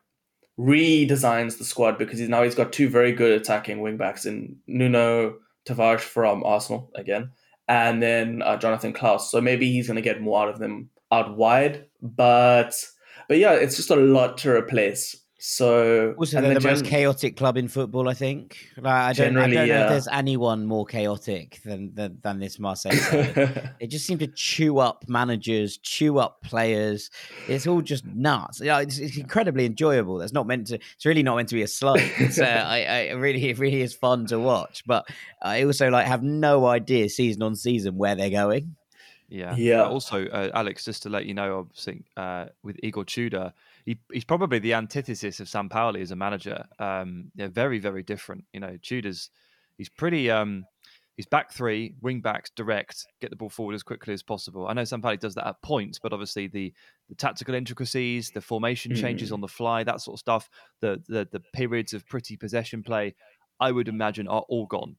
redesigns the squad because he's now he's got two very good attacking wingbacks in Nuno Tavares from Arsenal again, and then uh, Jonathan Clauss. So maybe he's going to get more out of them out wide. But but yeah, it's just a lot to replace. So Also, and they're the then most chaotic club in football, I think. Like, I don't, I don't know yeah. if there's anyone more chaotic than than, than this Marseille side. they just seem to chew up managers, chew up players. It's all just nuts. You know, it's, it's incredibly enjoyable. That's not meant to. It's really not meant to be a slug. so uh, I, I really, it really is fun to watch. But I also like have no idea season on season where they're going. Yeah. Yeah. Also, uh, Alex, just to let you know, obviously, uh, with Igor Tudor, he, he's probably the antithesis of Sampaoli as a manager. Um, they're very, very different. You know, Tudor's he's pretty. Um, he's back three, wing backs, direct, get the ball forward as quickly as possible. I know Sampaoli does that at points, but obviously the the tactical intricacies, the formation changes Mm. on the fly, that sort of stuff, the the the periods of pretty possession play, I would imagine are all gone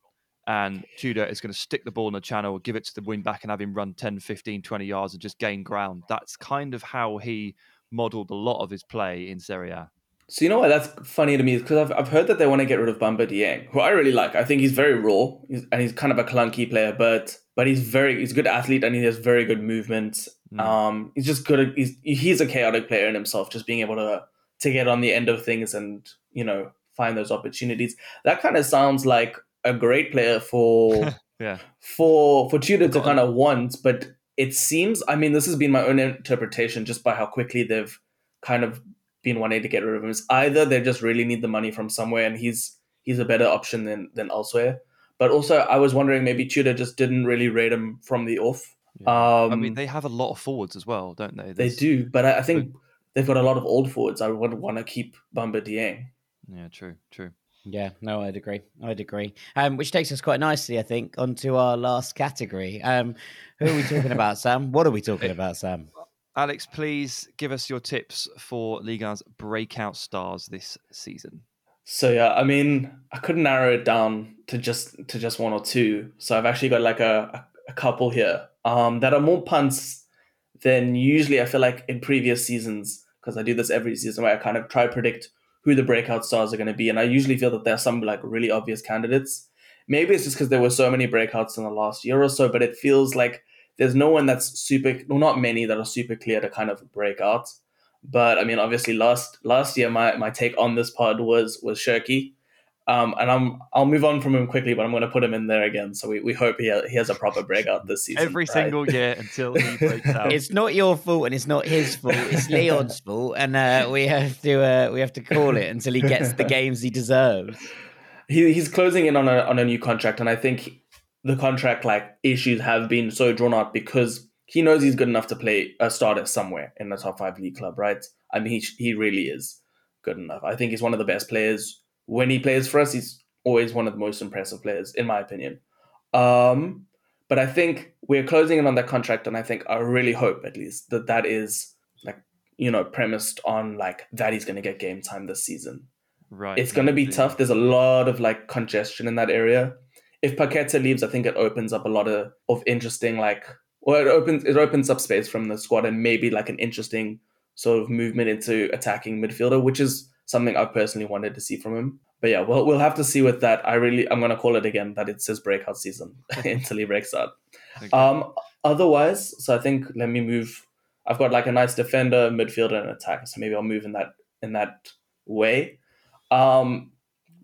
and Tudor is going to stick the ball in the channel, give it to the wing back, and have him run 10, 15, 20 yards and just gain ground. That's kind of how he modelled a lot of his play in Serie A. So you know why that's funny to me is because I've, I've heard that they want to get rid of Bamba Dieng, who I really like. I think he's very raw he's, and he's kind of a clunky player, but but he's very he's a good athlete and he has very good movement. Mm. Um, he's just good. At, he's he's a chaotic player in himself, just being able to to get on the end of things and you know find those opportunities. That kind of sounds like a great player for Yeah. for for Tudor to kind of want, but it seems. I mean, this has been my own interpretation, just by how quickly they've kind of been wanting to get rid of him. Is either they just really need the money from somewhere, and he's he's a better option than than elsewhere. But also, I was wondering maybe Tudor just didn't really rate him from the off. Um, I mean, they have a lot of forwards as well, don't they? they do, but I, I think they've got a lot of old forwards. I would want to keep Bamba Dieng. Yeah, true, true. Yeah, no, I'd agree. I'd agree. Um, which takes us quite nicely, I think, onto our last category. Um, who are we talking about, Sam? What are we talking about, Sam? Alex, please give us your tips for Liga's breakout stars this season. So yeah, I mean, I couldn't narrow it down to just to just one or two. So I've actually got like a, a, a couple here um, that are more punts than usually. I feel like in previous seasons because I do this every season where I kind of try to predict who the breakout stars are going to be, and I usually feel that there are some like really obvious candidates. Maybe it's just because there were so many breakouts in the last year or so, but it feels like there's no one that's super, well, not many that are super clear to kind of break out. But I mean, obviously, last last year, my, my take on this pod was was Cherki, um, and I'm I'll move on from him quickly, but I'm going to put him in there again. So we, we hope he ha- he has a proper breakout this season. Every right? single year until he breaks out. It's not your fault and it's not his fault. It's Lyon's fault, and uh, we have to uh, we have to call it until he gets the games he deserves. he he's closing in on a on a new contract, and I think the contract like issues have been so drawn out because he knows he's good enough to play a starter somewhere in the top five league club, right? I mean, he he really is good enough. I think he's one of the best players when he plays for us. He's always one of the most impressive players, in my opinion. Um, but I think we're closing in on that contract, and I think I really hope at least that that is like you know premised on like that he's going to get game time this season right. it's going to be tough. There's a lot of like congestion in that area. If Paqueta leaves, I think it opens up a lot of, of interesting like, well, it opens it opens up space from the squad and maybe like an interesting sort of movement into attacking midfielder, which is something I personally wanted to see from him. But yeah, we'll we'll have to see with that. I really I'm gonna call it again that it's his breakout season until he breaks out. Okay. Um, otherwise, so I think let me move. I've got like a nice defender, midfielder, and attacker. So maybe I'll move in that in that way. Um,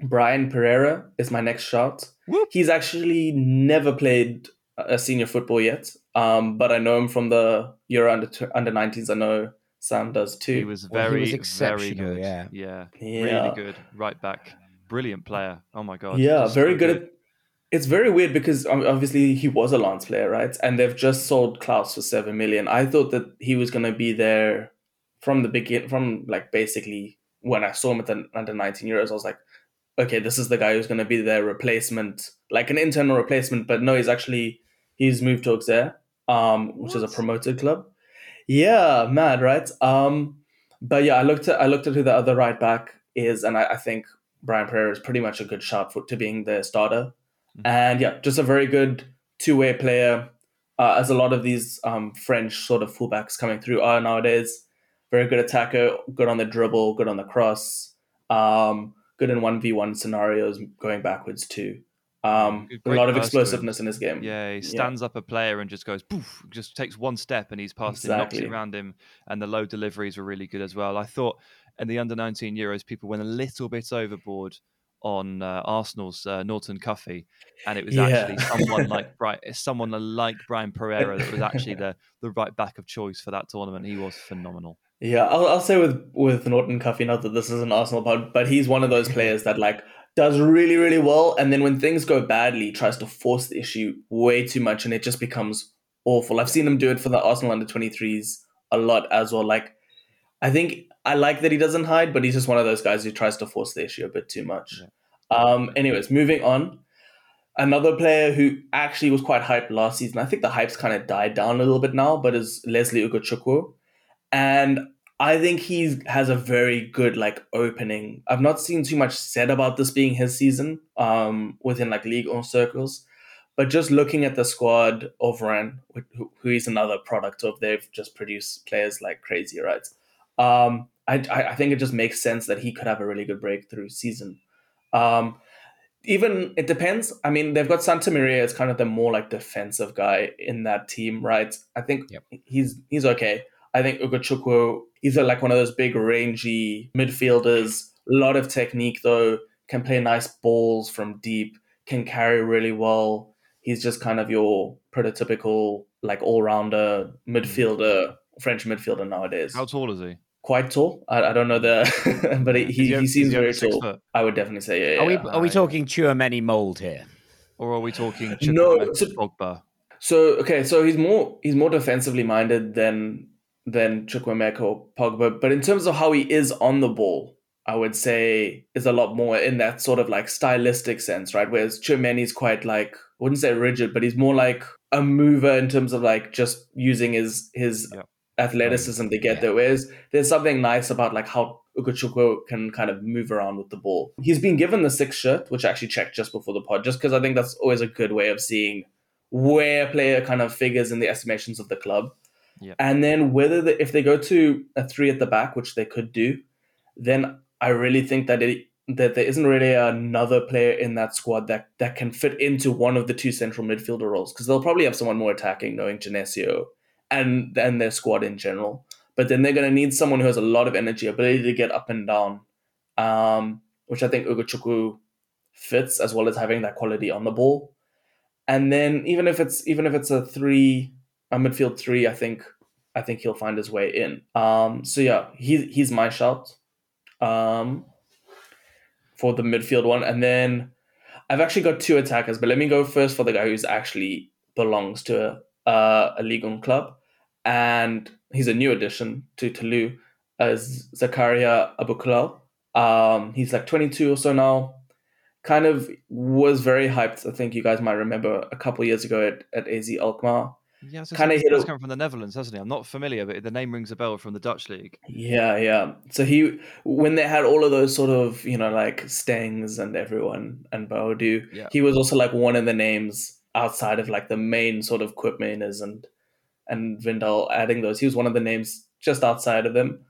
Brayann Pereira is my next shot. Whoop. He's actually never played a senior football yet, um, but I know him from the Euro under under 19s. I know Sam does too. he was Well, he very, was very good. yeah. yeah, Yeah. really good. Right back, brilliant player. Oh my god. yeah, just very so good. At, it's very weird because um, obviously he was a Lens player, right? And they've just sold Clauss for seven million. I thought that he was going to be there from the begin, from like basically when I saw him at the under nineteen Euros. I was like, okay, this is the guy who's going to be their replacement, like an internal replacement. But no, he's actually he's moved to Auxerre, um, which is a promoted club. Yeah, mad, right? Um, but yeah, I looked at I looked at who the other right back is, and I, I think Brayann Pereira is pretty much a good shot for to being the starter. Mhm. And yeah, just a very good two way player, uh, as a lot of these um, French sort of fullbacks coming through are nowadays. Very good attacker, good on the dribble, good on the cross, um, good in one v one scenarios, going backwards too. Um, a lot of pass to him. explosiveness in his game. Yeah, he stands up a player and just goes poof, just takes one step and he's past him, knocks it Exactly. around him, and the low deliveries were really good as well. I thought in the under 19 Euros, people went a little bit overboard on uh, Arsenal's uh, Norton Cuffy, and it was Yeah. actually someone like Brayann, someone like Brayann Pereira that was actually the the right back of choice for that tournament. He was phenomenal. Yeah, I'll, I'll say with with Norton Cuffy, not that this is an Arsenal pod, but he's one of those players that like does really really well, and then when things go badly, tries to force the issue way too much, and it just becomes awful. I've seen him do it for the Arsenal under twenty threes a lot as well. Like, I think I like that he doesn't hide, but he's just one of those guys who tries to force the issue a bit too much. Um. Anyways, moving on. Another player who actually was quite hyped last season. I think the hype's kind of died down a little bit now, but is Lesley Ugochukwu. And I think he has a very good like opening. I've not seen too much said about this being his season um, within like league or circles, but just looking at the squad of Rennes, who, who is another product of they've just produced players like crazy, right? Um, I, I think it just makes sense that he could have a really good breakthrough season. Um, even it depends. I mean, they've got Santamaria as kind of the more like defensive guy in that team, right? I think Yep. he's he's okay. I think Ugochukwu, he's like one of those big rangy midfielders. A lot of technique though, can play nice balls from deep, can carry really well. he's just kind of your prototypical like all rounder midfielder, French midfielder nowadays. How tall is he? Quite tall. I, I don't know the, but he, he, he- he seems he very tall. foot? I would definitely say yeah. Are we yeah. are we talking Tchouameni mold here? Or are we talking No, Chukwuemeka uh, so- Pogba? So okay, so he's more he's more defensively minded than than Chukwuemeka or Pogba, but in terms of how he is on the ball, I would say is a lot more in that sort of like stylistic sense, right? Whereas Tchouameni's quite like I wouldn't say rigid, but he's more like a mover in terms of like just using his his Yeah. athleticism to get Yeah. there. Whereas there's something nice about like how Ugochukwu can kind of move around with the ball. He's been given the sixth shirt, which I actually checked just before the pod, just because I think that's always a good way of seeing where a player kind of figures in the estimations of the club. Yeah. And then whether the, if they go to a three at the back, which they could do, then I really think that it that there isn't really another player in that squad that that can fit into one of the two central midfielder roles because they'll probably have someone more attacking, knowing Genesio and and their squad in general. But then they're going to need someone who has a lot of energy, ability to get up and down, um, which I think Ugochukwu fits as well as having that quality on the ball. And then even if it's even if it's a three, a midfield three, I think I think he'll find his way in. Um, so yeah, he he's my shout um, for the midfield one, and then I've actually got two attackers, but let me go first for the guy who's actually belongs to a uh, a Ligue 1 club, and he's a new addition to Toulouse, as Zakaria Aboukhlal. Um, he's like 22 or so now. Kind of was very hyped. I think you guys might remember a couple years ago at, at AZ Alkmaar. Yeah, so Kinda he's hit a- coming from the Netherlands, hasn't he? I'm not familiar, but the name rings a bell from the Dutch league. Yeah, yeah. So he, when they had all of those sort of, you know, like Stengs and everyone and Boadu, Yeah. he was also like one of the names outside of like the main sort of Koopmeiners and and Wijndal adding those. He was one of the names just outside of them.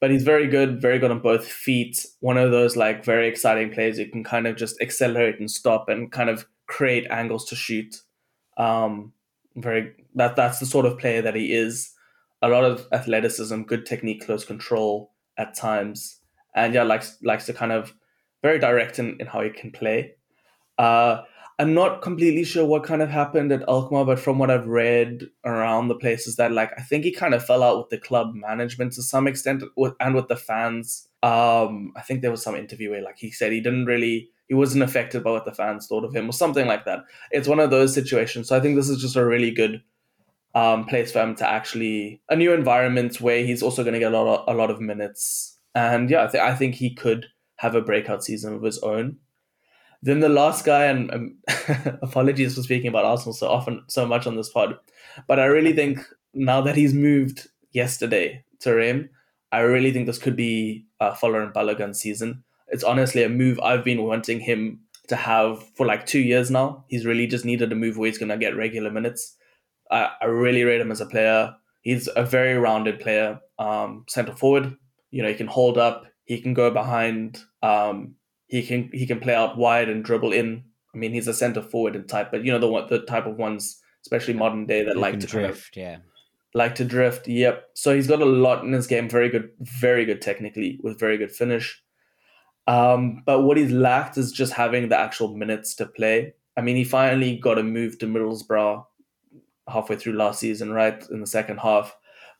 But he's very good, very good on both feet. One of those like very exciting players you can kind of just accelerate and stop and kind of create angles to shoot. Um, very that that's the sort of player that he is. A lot of athleticism, good technique, close control at times, and yeah, likes likes to kind of very direct in, in how he can play. Uh, I'm not completely sure what kind of happened at Alkmaar, but from what I've read around the places that like I think he kind of fell out with the club management to some extent with, and with the fans. Um, I think there was some interview where like he said he didn't really he wasn't affected by what the fans thought of him or something like that. It's one of those situations. So I think this is just a really good um, place for him to actually a new environment where he's also going to get a lot of, a lot of minutes. And yeah, I, th- I think he could have a breakout season of his own. Then the last guy, and um, apologies for speaking about Arsenal so often, so much on this pod, but I really think now that he's moved yesterday to Reims, I really think this could be uh, Folarin Balogun's season. It's honestly a move I've been wanting him to have for like two years now. He's really just needed a move where he's going to get regular minutes. I, I really rate him as a player. He's a very rounded player. Um, center forward, you know, he can hold up, he can go behind, um, he can he can play out wide and dribble in. I mean, he's a center forward in type, but you know the one the type of ones, especially modern day, that like to kind of drift, yeah. like to drift. Yep. So he's got a lot in his game. Very good, very good technically with very good finish. Um, but what he's lacked is just having the actual minutes to play. I mean, he finally got a move to Middlesbrough halfway through last season, right in the second half.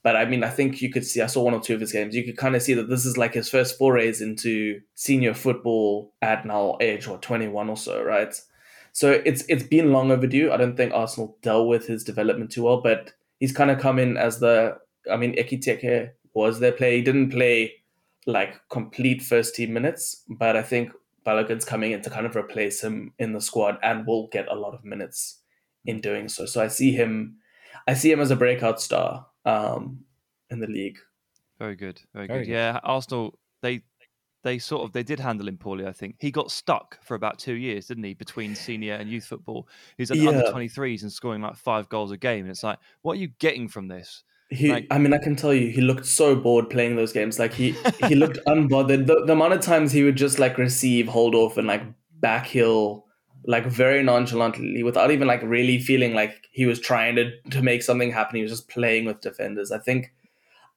But I mean, I think you could see. I saw one or two of his games. You could kind of see that this is like his first forays into senior football at now age or twenty one or so, right? So it's it's been long overdue. I don't think Arsenal dealt with his development too well, but he's kind of come in as the. I mean, Ekitike was their player. He didn't play like complete first team minutes, but I think Balogun's coming in to kind of replace him in the squad and will get a lot of minutes in doing so. So I see him, I see him as a breakout star um, in the league. Very good, very, Very good. good. Yeah, Arsenal they they sort of they did handle him poorly. I think he got stuck for about two years, didn't he, between senior and youth football? He's at Yeah. under twenty threes and scoring like five goals a game, and it's like, what are you getting from this? He, Like- I mean, I can tell you, he looked so bored playing those games. Like he, he looked unbothered. The, the amount of times he would just like receive, hold off, and like back heel, like very nonchalantly, without even like really feeling like he was trying to to make something happen. He was just playing with defenders. I think,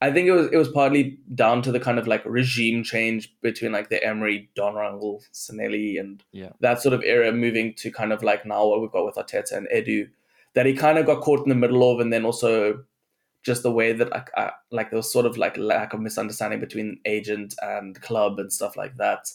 I think it was it was partly down to the kind of like regime change between like the Emery, Don Rangel, Sanllehi, and Yeah. that sort of era moving to kind of like now what we've got with Arteta and Edu, that he kind of got caught in the middle of, and then also just the way that like uh, like there was sort of like lack of misunderstanding between agent and club and stuff like that.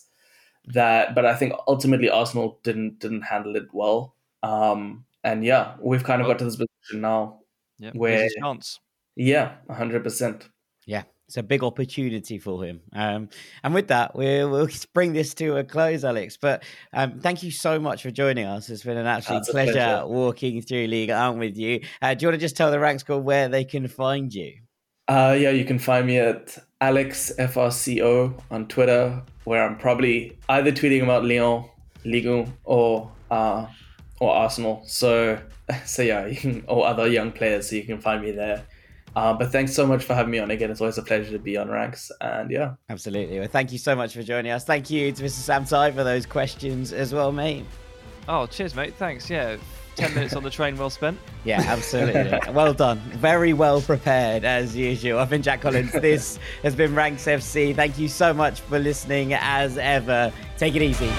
That, but I think ultimately Arsenal didn't didn't handle it well. Um, and yeah, we've kind of Well- got to this position now. Yeah, Where- there's a chance. Yeah, hundred percent. Yeah, it's a big opportunity for him. Um, and with that, we'll, we'll bring this to a close, Alex. But um, thank you so much for joining us. It's been an absolute pleasure, pleasure. walking through Ligue 1 with you. Uh, do you want to just tell the rank score where they can find you? Uh, yeah, you can find me at Alex FRCO on Twitter, where I'm probably either tweeting about Lyon, Ligue 1, or uh, or Arsenal. So so yeah, you can, or other young players, so you can find me there. Uh, but thanks so much for having me on again. It's always a pleasure to be on Ranks, and yeah, Absolutely. Well, thank you so much for joining us. Thank you to Mr. Sam Tai for those questions as well, mate. Oh, cheers, mate. Thanks. Yeah, ten minutes on the train, well spent. Yeah, absolutely. well done. Very well prepared as usual. I've been Jack Collins. This has been Ranks FC. Thank you so much for listening as ever. Take it easy.